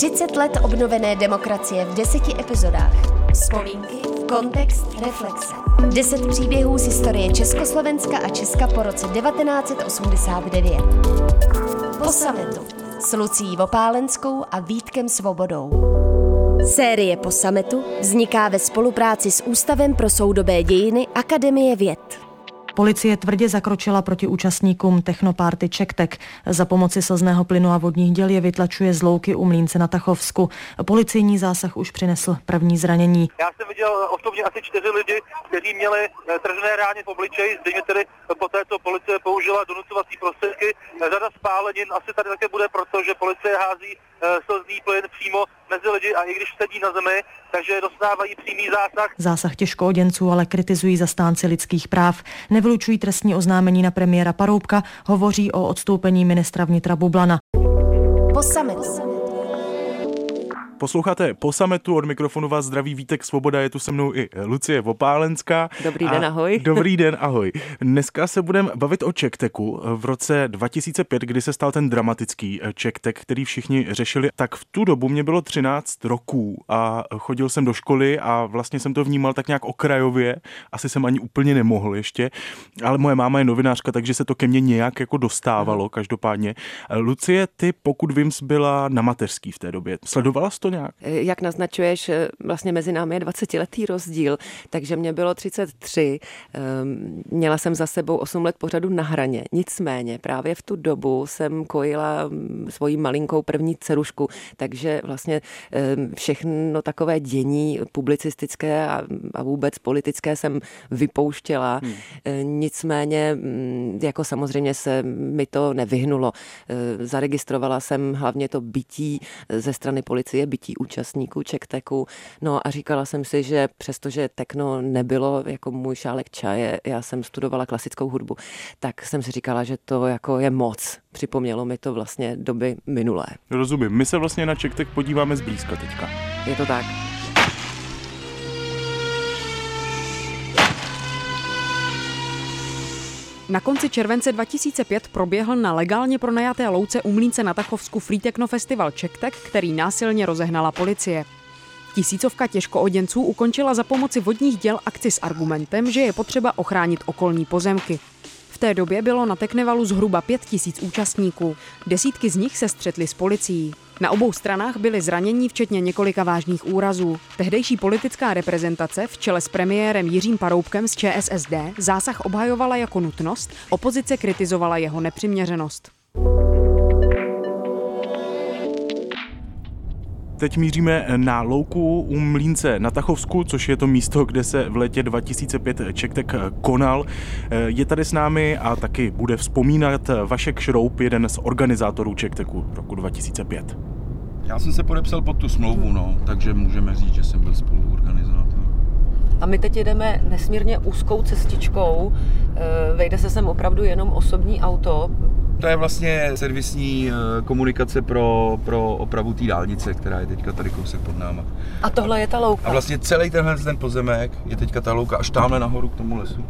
30 let obnovené demokracie v deseti epizodách. Vzpomínky, kontext, reflexe. 10 příběhů z historie Československa a Česka po roce 1989. Po sametu s Lucí Vopálenskou a Vítkem Svobodou. Série Po sametu vzniká ve spolupráci s Ústavem pro soudobé dějiny Akademie věd. Policie tvrdě zakročila proti účastníkům technopárty Čektek. Za pomoci slzného plynu a vodních děl je vytlačuje z louky u Mlínce na Tachovsku. Policijní zásah už přinesl první zranění. Já jsem viděl osobně asi čtyři lidi, kteří měli eh, tržené rány v obličeji, zřejmě tedy po této policie použila donucovací prostředky. Řada spálenin asi tady také bude proto, že policie hází eh, slzný plyn přímo mezi lidi a i když sedí na zemi, takže dostávají přímý zásah. Zásah těžkooděnců ale kritizují zastánci lidských práv. Nevylučují trestní oznámení na premiéra Paroubka, hovoří o odstoupení ministra vnitra Bublana. Po sametu. Posloucháte po sametu, od mikrofonu vás zdraví Vítek Svoboda, je tu se mnou i Lucie Vopálenská. Dobrý den, ahoj. Dobrý den, ahoj. Dneska se budeme bavit o Čekteku. V roce 2005, kdy se stal ten dramatický Čektek, který všichni řešili, tak v tu dobu mě bylo 13 roků a chodil jsem do školy a vlastně jsem to vnímal tak nějak okrajově. Asi jsem ani úplně nemohl ještě, ale moje máma je novinářka, takže se to ke mně nějak jako dostávalo, každopádně. Lucie, ty, pokud vím, byla na mateřský v té době. Sledovala jsi to nějak? Eh, jak naznačuješ, eh, vlastně mezi námi je 20-letý rozdíl, takže mě bylo 33, ehm, měla jsem za sebou 8 let pořadu na hraně. Nicméně právě v tu dobu jsem kojila mm, svoji malinkou první cerušku, takže vlastně ehm, všechno takové dění publicistické a, vůbec politické jsem vypouštěla. Hmm. Eh, nicméně, mm, jako samozřejmě se mi to nevyhnulo. Zaregistrovala jsem hlavně to bytí ze strany policie, bytí desítí účastníků Čekteku. No a říkala jsem si, že přestože tekno nebylo jako můj šálek čaje, já jsem studovala klasickou hudbu, tak jsem si říkala, že to jako je moc. Připomnělo mi to vlastně doby minulé. Rozumím. My se vlastně na Čektek podíváme zblízka teďka. Je to tak. Na konci července 2005 proběhl na legálně pronajaté louce u Mlínce na Tachovsku Free Techno Festival Čektek, který násilně rozehnala policie. Tisícovka těžkooděnců ukončila za pomoci vodních děl akci s argumentem, že je potřeba ochránit okolní pozemky té době bylo na Teknevalu zhruba pět tisíc účastníků. Desítky z nich se střetly s policií. Na obou stranách byly zranění, včetně několika vážných úrazů. Tehdejší politická reprezentace v čele s premiérem Jiřím Paroubkem z ČSSD zásah obhajovala jako nutnost, opozice kritizovala jeho nepřiměřenost. Teď míříme na louku u Mlínce na Tachovsku, což je to místo, kde se v letě 2005 Čektek konal. Je tady s námi a taky bude vzpomínat Vašek Šroub, jeden z organizátorů Čekteku roku 2005. Já jsem se podepsal pod tu smlouvu, no, takže můžeme říct, že jsem byl spoluorganizátor. A my teď jedeme nesmírně úzkou cestičkou. Eh, vejde se sem opravdu jenom osobní auto. To je vlastně servisní eh, komunikace pro, pro opravu té dálnice, která je teďka tady kousek pod náma. A tohle je ta louka? A vlastně celý tenhle ten pozemek je teďka ta louka až tamhle nahoru k tomu lesu.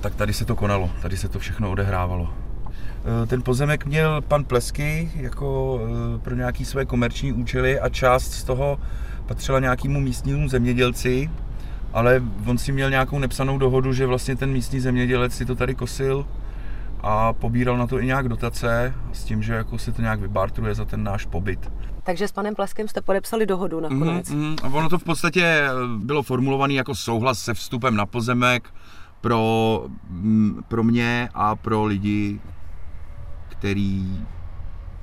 Tak tady se to konalo, tady se to všechno odehrávalo. Eh, ten pozemek měl pan Plesky jako pro nějaké své komerční účely a část z toho patřila nějakému místnímu zemědělci, ale on si měl nějakou nepsanou dohodu, že vlastně ten místní zemědělec si to tady kosil a pobíral na to i nějak dotace s tím, že jako se to nějak vybartruje za ten náš pobyt. Takže s panem Pleskem jste podepsali dohodu nakonec. Mm, mm, a ono to v podstatě eh, bylo formulované jako souhlas se vstupem na pozemek pro, mm, pro mě a pro lidi, který,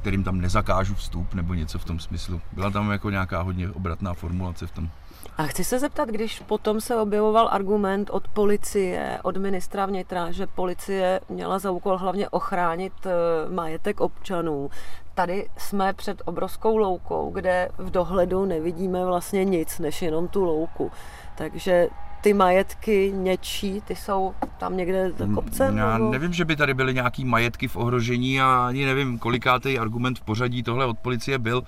kterým tam nezakážu vstup nebo něco v tom smyslu. Byla tam jako nějaká hodně obratná formulace v tom. A chci se zeptat, když potom se objevoval argument od policie, od ministra vnitra, že policie měla za úkol hlavně ochránit eh, majetek občanů. Tady jsme před obrovskou loukou, kde v dohledu nevidíme vlastně nic, než jenom tu louku. Takže ty majetky něčí, ty jsou tam někde za kopcem? Já nebo? nevím, že by tady byly nějaký majetky v ohrožení a ani nevím, kolikátý argument v pořadí tohle od policie byl.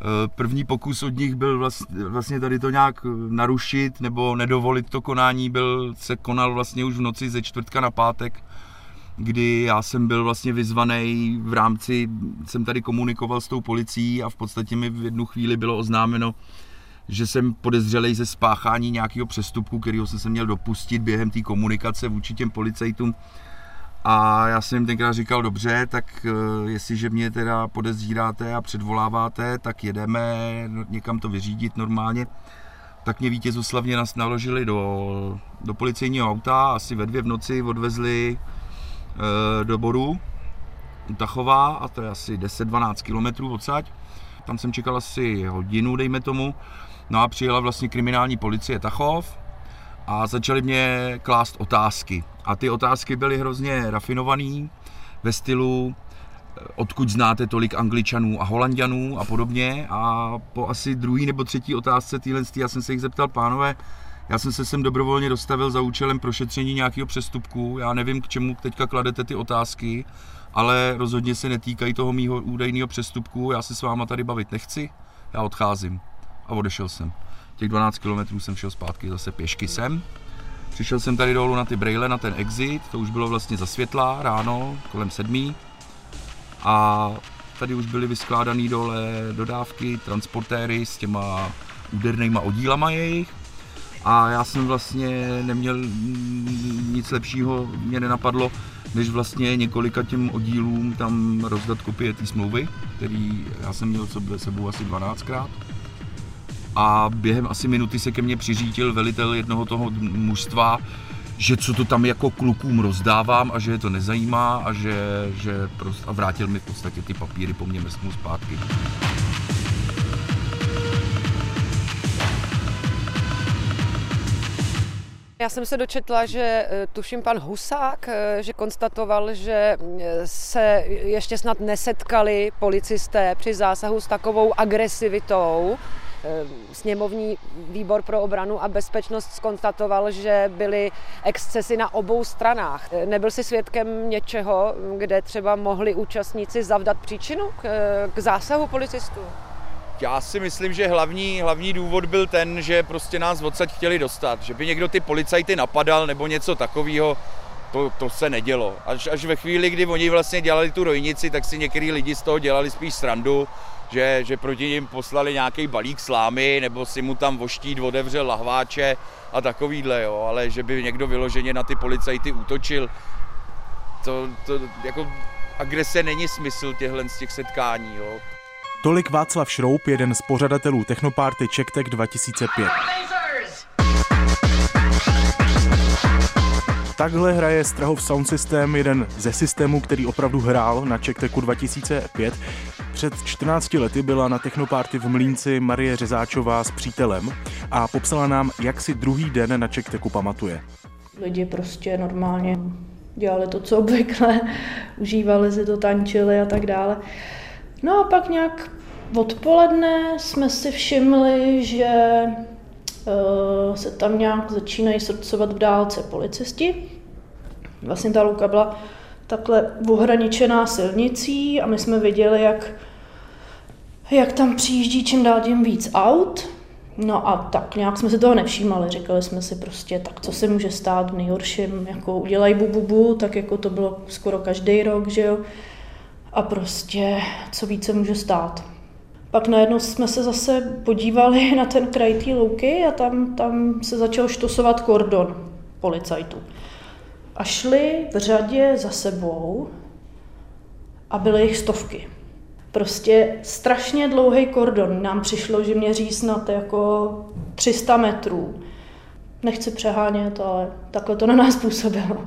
Eh, první pokus od nich byl vlastně tady to nějak narušit nebo nedovolit to konání, byl, se konal vlastně už v noci ze čtvrtka na pátek kdy já jsem byl vlastně vyzvaný v rámci, jsem tady komunikoval s tou policií a v podstatě mi v jednu chvíli bylo oznámeno, že jsem podezřelý ze spáchání nějakého přestupku, kterého jsem se měl dopustit během té komunikace vůči těm policajtům. A já jsem jim tenkrát říkal, dobře, tak eh, jestliže mě teda podezříráte a předvoláváte, tak jedeme někam to vyřídit normálně. Tak mě vítězoslavně nás naložili do, do policejního auta, asi ve dvě v noci odvezli e, do Boru u a to je asi 10-12 kilometrů odsaď. Tam jsem čekal asi hodinu, dejme tomu. No a přijela vlastně kriminální policie Tachov a začali mě klást otázky. A ty otázky byly hrozně rafinovaný ve stylu, eh, odkud znáte tolik angličanů a holandianů a podobně. A po asi druhý nebo třetí otázce týhle, já jsem se jich zeptal, pánové, já jsem se sem dobrovolně dostavil za účelem prošetření nějakého přestupku. Já nevím, k čemu teďka kladete ty otázky, ale rozhodně se netýkají toho mýho údajného přestupku. Já se s váma tady bavit nechci, já odcházím. A odešel jsem. Těch 12 kilometrů jsem šel zpátky zase pěšky sem. Přišel jsem tady dolů na ty brejle, na ten exit, to už bylo vlastně za světla ráno, kolem sedmí. A tady už byly vyskládané dole dodávky, transportéry s těma údernýma oddílama jejich. A já jsem vlastně neměl nic lepšího, mě nenapadlo, než vlastně několika těm oddílům tam rozdat kopie té smlouvy, který já jsem měl sebou asi 12krát a během asi minuty se ke mně přiřítil velitel jednoho toho mužstva, že co to tam jako klukům rozdávám a že je to nezajímá a že, že prostě, a vrátil mi v podstatě ty papíry po mně mrsknu zpátky. Já jsem se dočetla, že eh, tuším pan Husák, eh, že konstatoval, že eh, se ještě snad nesetkali policisté při zásahu s takovou agresivitou, sněmovní výbor pro obranu a bezpečnost skonstatoval, že byly excesy na obou stranách. Eh, nebyl si svědkem něčeho, kde třeba mohli účastníci zavdat příčinu k, eh, k zásahu policistů? Já si myslím, že hlavní, hlavní důvod byl ten, že prostě nás odsaď chtěli dostat. Že by někdo ty policajty napadal nebo něco takového, to, to se nedělo. Až, až ve chvíli, kdy oni vlastně dělali tu rojnici, tak si některý lidi z toho dělali spíš srandu že, že proti ním poslali nějaký balík slámy, nebo si mu tam voštít otevřel lahváče a takovýhle, jo, ale že by někdo vyloženě na ty policajty útočil, to, to jako agrese není smysl těchhle z těch setkání, jo. Tolik Václav Šroub, jeden z pořadatelů Technoparty Čektek 2005. Takhle hraje Strahov Sound System, jeden ze systémů, který opravdu hrál na Čekteku 2005. Před 14 lety byla na Technoparty v Mlínci Marie Řezáčová s přítelem a popsala nám, jak si druhý den na Čekteku pamatuje. Lidi prostě normálně dělali to, co obvykle, užívali si to, tančili a tak dále. No a pak nějak odpoledne jsme si všimli, že se tam nějak začínají srdcovat v dálce policisti. Vlastně ta luka byla takhle ohraničená silnicí a my jsme viděli, jak jak tam přijíždí čím dál tím víc aut. No a tak nějak jsme si toho nevšímali, říkali jsme si prostě, tak co se může stát v nejhorším, jako udělají bu, bu, bu tak jako to bylo skoro každý rok, že jo. A prostě, co více může stát. Pak najednou jsme se zase podívali na ten kraj té louky a tam, tam se začal štosovat kordon policajtů. A šli v řadě za sebou a byly jich stovky. Prostě strašně dlouhý kordon. Nám přišlo, že měří snad jako 300 metrů. Nechci přehánět, ale takhle to na nás působilo.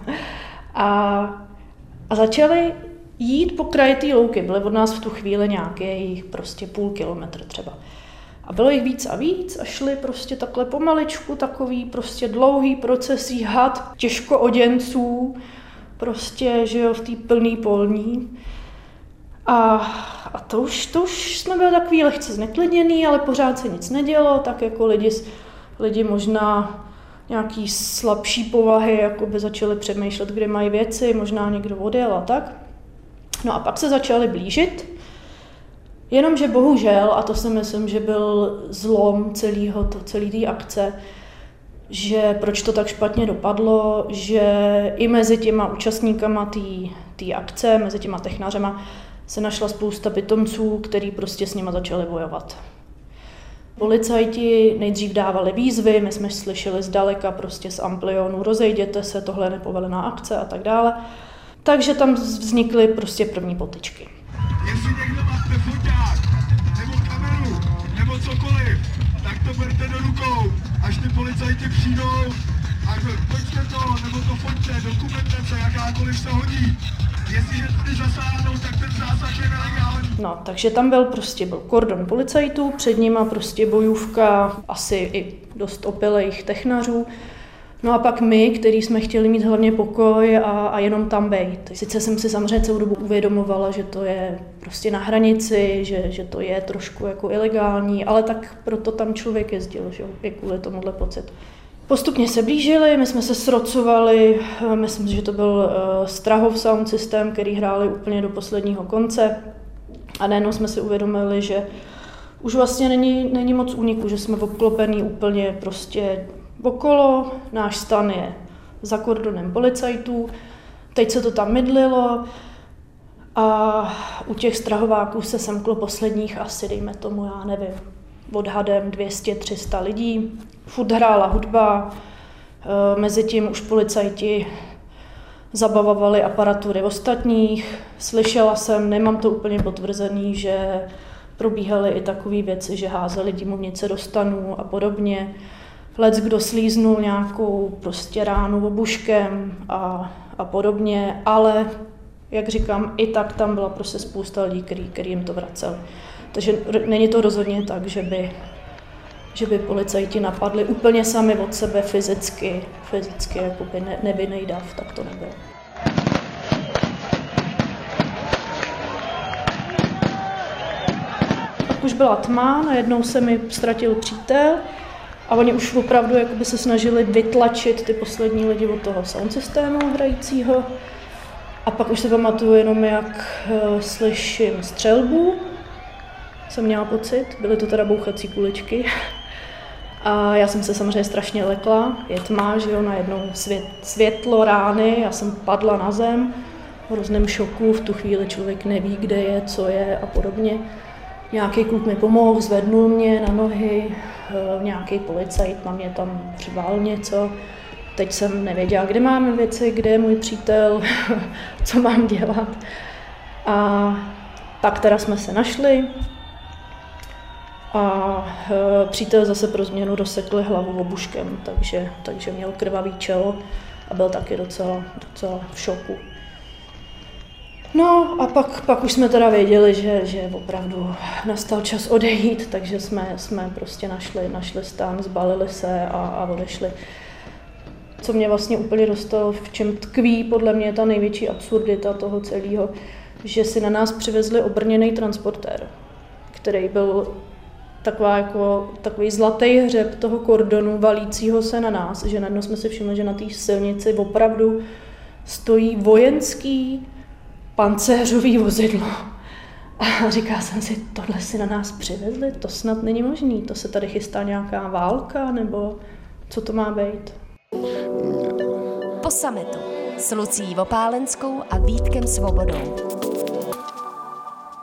A, a začali jít po kraji té louky. Byly od nás v tu chvíli nějakých prostě půl kilometr třeba. A bylo jich víc a víc a šli prostě takhle pomaličku, takový prostě dlouhý procesí had, těžko oděnců, prostě, že jo, v té plný polní. A, a to, už, to už jsme byli takový lehce zneklidněný, ale pořád se nic nedělo, tak jako lidi, lidi možná nějaký slabší povahy jako by začali přemýšlet, kde mají věci, možná někdo odjel a tak. No a pak se začali blížit, jenomže bohužel, a to si myslím, že byl zlom celého, to, celé té akce, že proč to tak špatně dopadlo, že i mezi těma účastníkama té akce, mezi těma technářema, se našla spousta pitomců, který prostě s nima začali bojovat. Policajti nejdřív dávali výzvy, my jsme slyšeli zdaleka prostě z amplionu, rozejděte se, tohle je nepovolená akce a tak dále. Takže tam vznikly prostě první potičky. Jestli někdo máte foťák, nebo kameru, nebo cokoliv, tak to berte do rukou, až ty policajti přijdou a pojďte to, nebo to foťte, dokumentace, jakákoliv se hodí. Jestliže tady zasáhnou, tak ten zásah je nelegální. No, takže tam byl prostě byl kordon policajtů, před nima prostě bojůvka asi i dost opilejch technařů. No a pak my, který jsme chtěli mít hlavně pokoj a, a jenom tam být. Sice jsem si samozřejmě celou dobu uvědomovala, že to je prostě na hranici, že, že to je trošku jako ilegální, ale tak proto tam člověk jezdil, že je kvůli tomuhle pocitu. Postupně se blížili, my jsme se srocovali, myslím, že to byl uh, Strahov sound systém, který hráli úplně do posledního konce. A najednou jsme si uvědomili, že už vlastně není, není moc úniku, že jsme obklopený úplně prostě okolo, náš stan je za kordonem policajtů, teď se to tam mydlilo a u těch strahováků se semklo posledních asi, dejme tomu, já nevím, odhadem 200-300 lidí. Furt hrála hudba, e, mezi tím už policajti zabavovali aparatury ostatních. Slyšela jsem, nemám to úplně potvrzený, že probíhaly i takové věci, že házeli dimovnice do stanů a podobně. Lec, kdo slíznul nějakou prostě ránu obuškem a, a podobně, ale jak říkám, i tak tam byla prostě spousta lidí, který, který jim to vracel. Takže není to rozhodně tak, že by, že by policajti napadli úplně sami od sebe fyzicky, fyzicky jakoby ne, nevinný dav, tak to nebylo. Pak už byla tma, najednou se mi ztratil přítel a oni už opravdu jakoby se snažili vytlačit ty poslední lidi od toho sound systému hrajícího. A pak už se pamatuju jenom, jak uh, slyším střelbu, jsem měla pocit, byly to teda bouchací kuličky. A já jsem se samozřejmě strašně lekla, je tma, že jo, najednou svět, světlo rány, já jsem padla na zem, v hrozném šoku, v tu chvíli člověk neví, kde je, co je a podobně. Nějaký kluk mi pomohl, zvednul mě na nohy, eh, nějaký policajt na mě tam přivál něco. Teď jsem nevěděla, kde máme věci, kde je můj přítel, co mám dělat. A pak teda jsme se našli, a e, přítel zase pro změnu dosekl hlavu obuškem, takže, takže měl krvavý čelo a byl taky docela, docela v šoku. No a pak, pak už jsme teda věděli, že, že opravdu nastal čas odejít, takže jsme, jsme prostě našli, našli stán, zbalili se a, a odešli. Co mě vlastně úplně dostalo, v čem tkví podle mě ta největší absurdita toho celého, že si na nás přivezli obrněný transportér, který byl taková jako, takový zlatý hřeb toho kordonu valícího se na nás, že najednou jsme si všimli, že na té silnici opravdu stojí vojenský pancéřový vozidlo. A říká jsem si, tohle si na nás přivezli, to snad není možný, to se tady chystá nějaká válka, nebo co to má být? Po sametu s Lucí Vopálenskou a Vítkem Svobodou.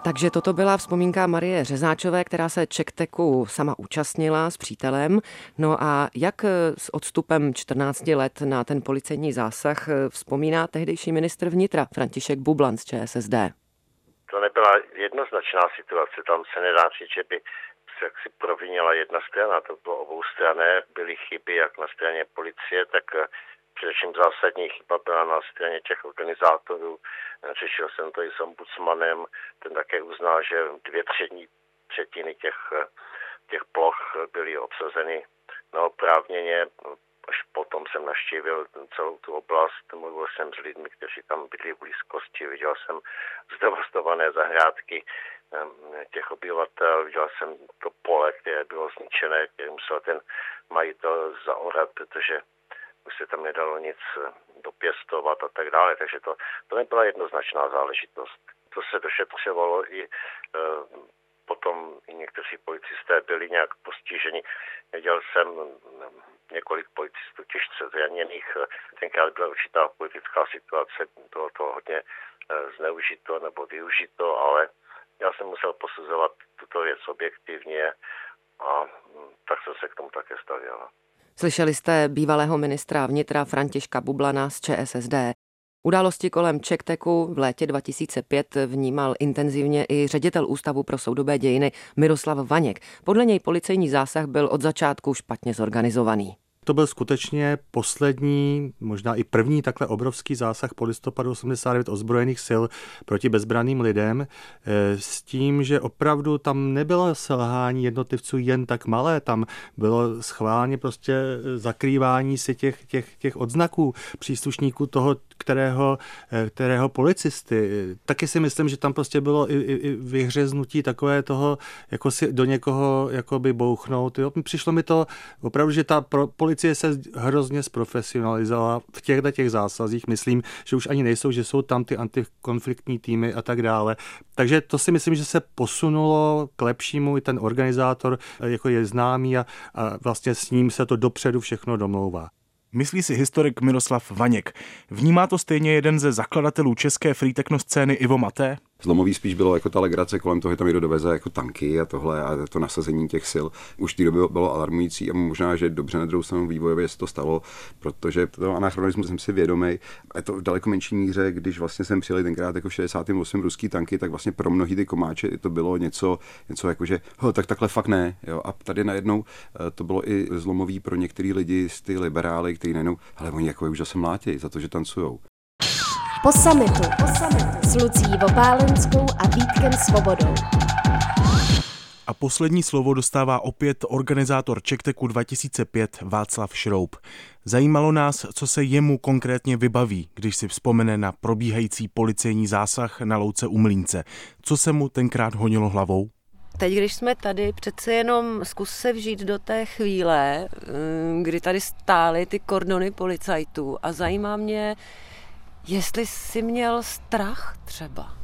Takže toto byla vzpomínka Marie Řezáčové, která se Čekteku sama účastnila s přítelem. No a jak s odstupem 14 let na ten policejní zásah vzpomíná tehdejší ministr vnitra František Bublan z ČSSD? To nebyla jednoznačná situace, tam se nedá říct, že by se jaksi provinila jedna strana, to bylo obou strané, byly chyby jak na straně policie, tak především zásadní chyba byla na straně těch organizátorů. Řešil jsem to i s ombudsmanem, ten také uznal, že dvě třetí, třetiny těch, těch ploch byly obsazeny neoprávněně. Až potom jsem naštívil celou tu oblast, mluvil jsem s lidmi, kteří tam byli v blízkosti, viděl jsem zdevastované zahrádky těch obyvatel, viděl jsem to pole, které bylo zničené, které musel ten majitel zaorat, protože už se tam nedalo nic dopěstovat a tak dále, takže to, to nebyla jednoznačná záležitost. To se došetřovalo i e, potom i někteří policisté byli nějak postiženi. Viděl jsem několik policistů těžce zraněných. Tenkrát byla určitá politická situace, bylo to hodně zneužito nebo využito, ale já jsem musel posuzovat tuto věc objektivně a hm, tak jsem se k tomu také stavěl. Slyšeli jste bývalého ministra vnitra Františka Bublana z ČSSD. Události kolem Čekteku v létě 2005 vnímal intenzivně i ředitel Ústavu pro soudobé dějiny Miroslav Vaněk. Podle něj policejní zásah byl od začátku špatně zorganizovaný. To byl skutečně poslední, možná i první takhle obrovský zásah po listopadu 89 ozbrojených sil proti bezbraným lidem, eh, s tím, že opravdu tam nebylo selhání jednotlivců jen tak malé, tam bylo schválně prostě zakrývání si těch, těch, těch odznaků příslušníků toho, kterého, eh, kterého policisty. Taky si myslím, že tam prostě bylo i, i, i vyhřeznutí takové toho, jako si do někoho jakoby bouchnout. Jo. Přišlo mi to opravdu, že ta pro, policie se hrozně zprofesionalizovala v těchto těch zásazích. Myslím, že už ani nejsou, že jsou tam ty antikonfliktní týmy a tak dále. Takže to si myslím, že se posunulo k lepšímu. I ten organizátor eh, jako je známý a, a vlastně s ním se to dopředu všechno domlouvá. Myslí si historik Miroslav Vaněk. Vnímá to stejně jeden ze zakladatelů české free techno scény Ivo Maté? Zlomový spíš bylo jako ta legrace kolem toho, že tam někdo doveze jako tanky a tohle a to nasazení těch sil. Už v té době bylo alarmující a možná, že dobře na druhou stranu vývojově se to stalo, protože to anachronismus jsem si vědomý. Je to v daleko menší míře, když vlastně jsem přijeli tenkrát jako v 68 ruský tanky, tak vlastně pro mnohý ty komáče to bylo něco, něco jako, že tak takhle fakt ne. Jo. A tady najednou eh, to bylo i zlomový pro některé lidi z ty liberály, kteří najednou, ale oni jako už zase mlátí za to, že tancujou. Po samitu, po samitu s Lucí Vopálenskou a Vítkem Svobodou. A poslední slovo dostává opět organizátor Čekteku 2005 Václav Šroub. Zajímalo nás, co se jemu konkrétně vybaví, když si vzpomene na probíhající policejní zásah na louce Umlínce. Co se mu tenkrát honilo hlavou? Teď, když jsme tady, přece jenom zkus se vžít do té chvíle, mm, kdy tady stály ty kordony policajtů a zajímá mě, Jestli jsi měl strach třeba?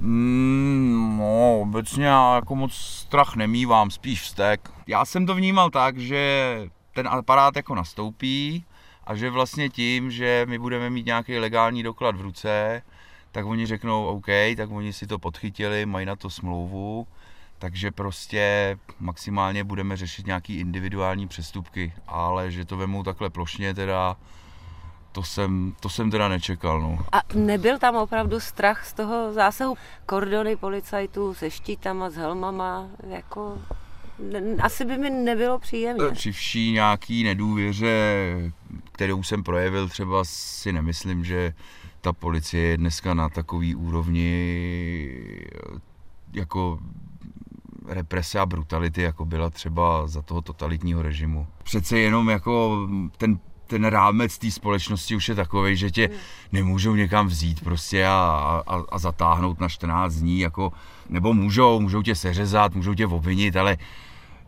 Mm, no, obecně já jako moc strach nemývám, spíš vztek. Já jsem to vnímal tak, že ten aparát jako nastoupí a že vlastně tím, že my budeme mít nějaký legální doklad v ruce, tak oni řeknou OK, tak oni si to podchytili, mají na to smlouvu, takže prostě maximálně budeme řešit nějaký individuální přestupky, ale že to vemou takhle plošně teda, to jsem, to jsem teda nečekal. No. A nebyl tam opravdu strach z toho zásahu? Kordony policajtů se štítama, s helmama, jako... Asi by mi nebylo příjemně. Při vší nějaký nedůvěře, kterou jsem projevil, třeba si nemyslím, že ta policie je dneska na takový úrovni jako represe a brutality, jako byla třeba za toho totalitního režimu. Přece jenom jako ten ten rámec té společnosti už je takový, že tě nemůžou někam vzít prostě a, a, a zatáhnout na 14 dní, jako, nebo můžou, můžou tě seřezat, můžou tě obvinit, ale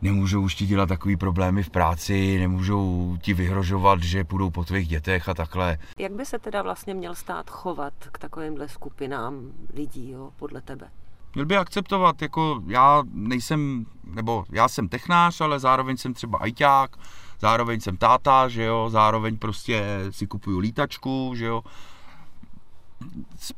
nemůžou už ti dělat takový problémy v práci, nemůžou ti vyhrožovat, že půjdou po tvých dětech a takhle. Jak by se teda vlastně měl stát chovat k takovýmhle skupinám lidí, jo, podle tebe? Měl by akceptovat, jako já nejsem, nebo já jsem technář, ale zároveň jsem třeba ajťák, zároveň jsem táta, že jo, zároveň prostě si kupuju lítačku, že jo,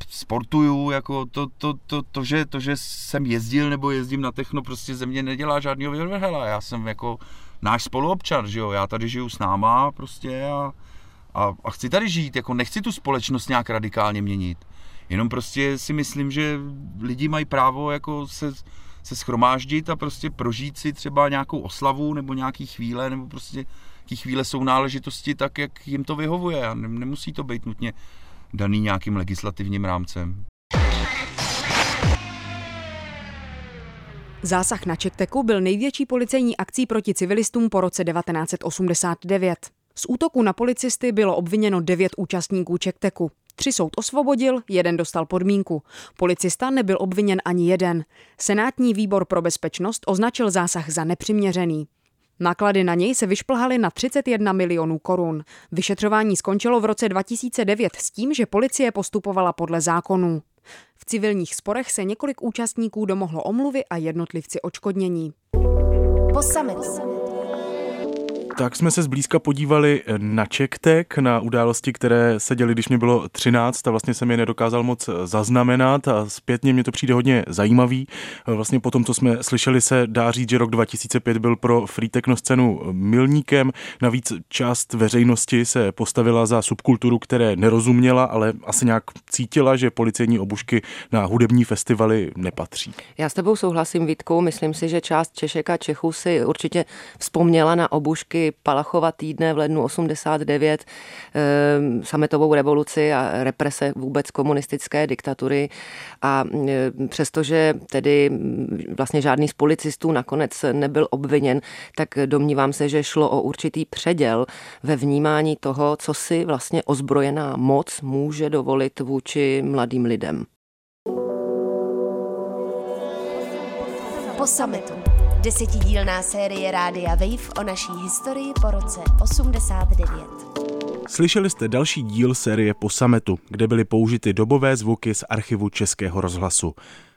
sportuju, jako to, to, to, to, že, to, že jsem jezdil nebo jezdím na techno, prostě ze mě nedělá žádného vyvrhela. Já jsem jako náš spoluobčan, že jo, já tady žiju s náma prostě a, a, a chci tady žít, jako nechci tu společnost nějak radikálně měnit. Jenom prostě si myslím, že lidi mají právo jako se se schromáždit a prostě prožít si třeba nějakou oslavu nebo nějaký chvíle, nebo prostě ty chvíle jsou náležitosti tak, jak jim to vyhovuje a nemusí to být nutně daný nějakým legislativním rámcem. Zásah na Čekteku byl největší policejní akcí proti civilistům po roce 1989. Z útoku na policisty bylo obviněno devět účastníků Čekteku. Tři soud osvobodil, jeden dostal podmínku. Policista nebyl obviněn ani jeden. Senátní výbor pro bezpečnost označil zásah za nepřiměřený. Náklady na něj se vyšplhaly na 31 milionů korun. Vyšetřování skončilo v roce 2009 s tím, že policie postupovala podle zákonů. V civilních sporech se několik účastníků domohlo omluvy a jednotlivci očkodnění. Po summitu. Tak jsme se zblízka podívali na Čektek, na události, které se děly, když mě bylo 13 a vlastně jsem je nedokázal moc zaznamenat a zpětně mě to přijde hodně zajímavý. Vlastně po tom, co jsme slyšeli, se dá říct, že rok 2005 byl pro free techno scénu milníkem. Navíc část veřejnosti se postavila za subkulturu, které nerozuměla, ale asi nějak cítila, že policejní obušky na hudební festivaly nepatří. Já s tebou souhlasím, Vítku. Myslím si, že část Češek a Čechů si určitě vzpomněla na obušky Palachova týdne v lednu 89, ehm, sametovou revoluci a represe vůbec komunistické diktatury a ehm, přestože tedy vlastně žádný z policistů nakonec nebyl obviněn, tak domnívám se, že šlo o určitý předěl ve vnímání toho, co si vlastně ozbrojená moc může dovolit vůči mladým lidem. Po sametu. Desetidílná série Rádia Wave o naší historii po roce 89. Slyšeli jste další díl série Po sametu, kde byly použity dobové zvuky z archivu Českého rozhlasu.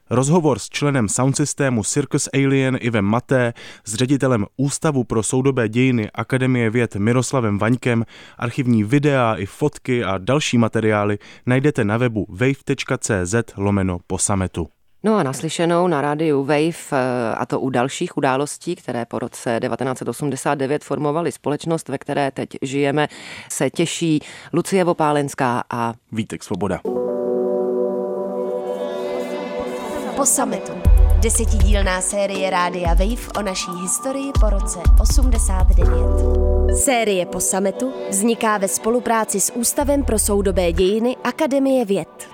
Rozhovor s členem soundsystému Circus Alien Ivem Maté, s ředitelem Ústavu pro soudobé dějiny Akademie věd Miroslavem Vaňkem, archivní videa i fotky a další materiály najdete na webu wave.cz lomeno po sametu. No a naslyšenou na rádiu Wave, eh, a to u dalších událostí, které po roce 1989 formovaly společnost, ve které teď žijeme, se těší Lucie Vopálenská a Vítek Svoboda. Po sametu. Desetidílná série Rádia Wave o naší historii po roce 89. Série po sametu vzniká ve spolupráci s Ústavem pro soudobé dějiny Akademie věd.